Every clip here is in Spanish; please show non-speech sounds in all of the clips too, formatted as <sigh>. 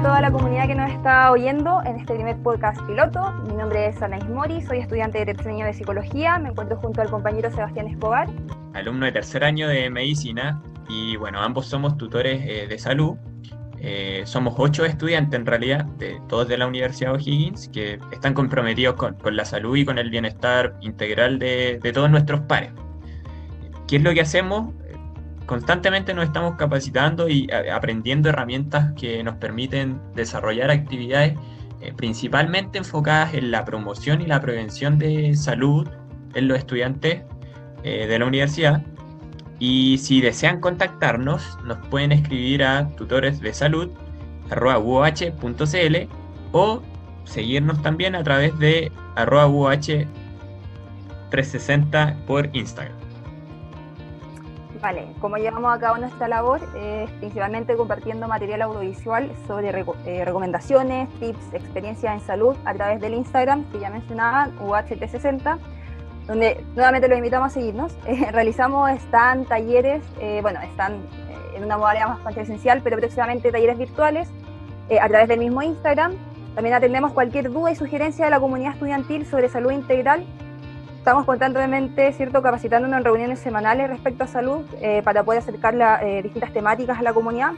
a toda la comunidad que nos está oyendo en este primer podcast piloto. Mi nombre es Anaís Mori, soy estudiante de tercer año de psicología. Me encuentro junto al compañero Sebastián Escobar. Alumno de tercer año de medicina y bueno, ambos somos tutores eh, de salud. Eh, somos ocho estudiantes en realidad, de, todos de la Universidad O'Higgins, que están comprometidos con, la salud y con el bienestar integral de, de todos nuestros pares. ¿Qué es lo que hacemos? Constantemente nos estamos capacitando y eh, aprendiendo herramientas que nos permiten desarrollar actividades eh, principalmente enfocadas en la promoción y la prevención de salud en los estudiantes eh, de la universidad. Y si desean contactarnos, nos pueden escribir a tutores de salud o seguirnos también a través de arroba 360 por Instagram. Vale, como llevamos a cabo nuestra labor, es principalmente compartiendo material audiovisual sobre eh, recomendaciones, tips, experiencias en salud a través del Instagram que ya mencionaba, UHT60, donde nuevamente los invitamos a seguirnos. <laughs> Eh, realizamos, están talleres, eh, bueno, están en una modalidad más presencial, pero próximamente talleres virtuales a través del mismo Instagram. También atendemos cualquier duda y sugerencia de la comunidad estudiantil sobre salud integral Estamos constantemente ¿cierto? capacitándonos en reuniones semanales respecto a salud eh, para poder acercar la, eh, distintas temáticas a la comunidad.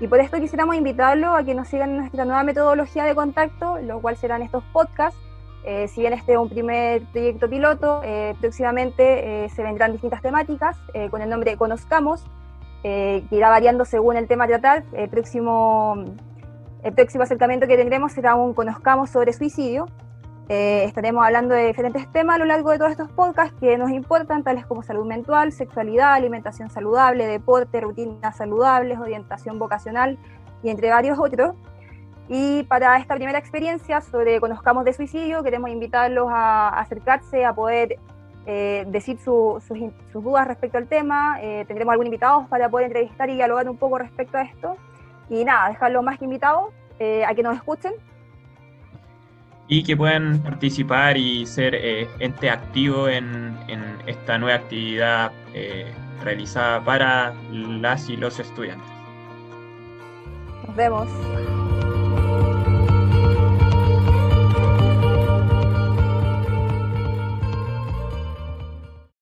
Y por esto quisiéramos invitarlo a que nos sigan en nuestra nueva metodología de contacto, lo cual serán estos podcasts. Eh, si bien este es un primer proyecto piloto, próximamente se vendrán distintas temáticas con el nombre Conozcamos, que irá variando según el tema a tratar. El próximo, el próximo acercamiento que tendremos será un Conozcamos sobre suicidio, eh, estaremos hablando de diferentes temas a lo largo de todos estos podcasts que nos importan, tales como salud mental, sexualidad, alimentación saludable, deporte, rutinas saludables, orientación vocacional y entre varios otros. Y para esta primera experiencia sobre Conozcamos de Suicidio, queremos invitarlos a acercarse, a poder eh, decir sus, dudas respecto al tema. Eh, tendremos algunos invitados para poder entrevistar y dialogar un poco respecto a esto. Y nada, dejarlos más que invitados a que nos escuchen y que puedan participar y ser eh, ente activo en, esta nueva actividad eh, realizada para las y los estudiantes. Nos vemos.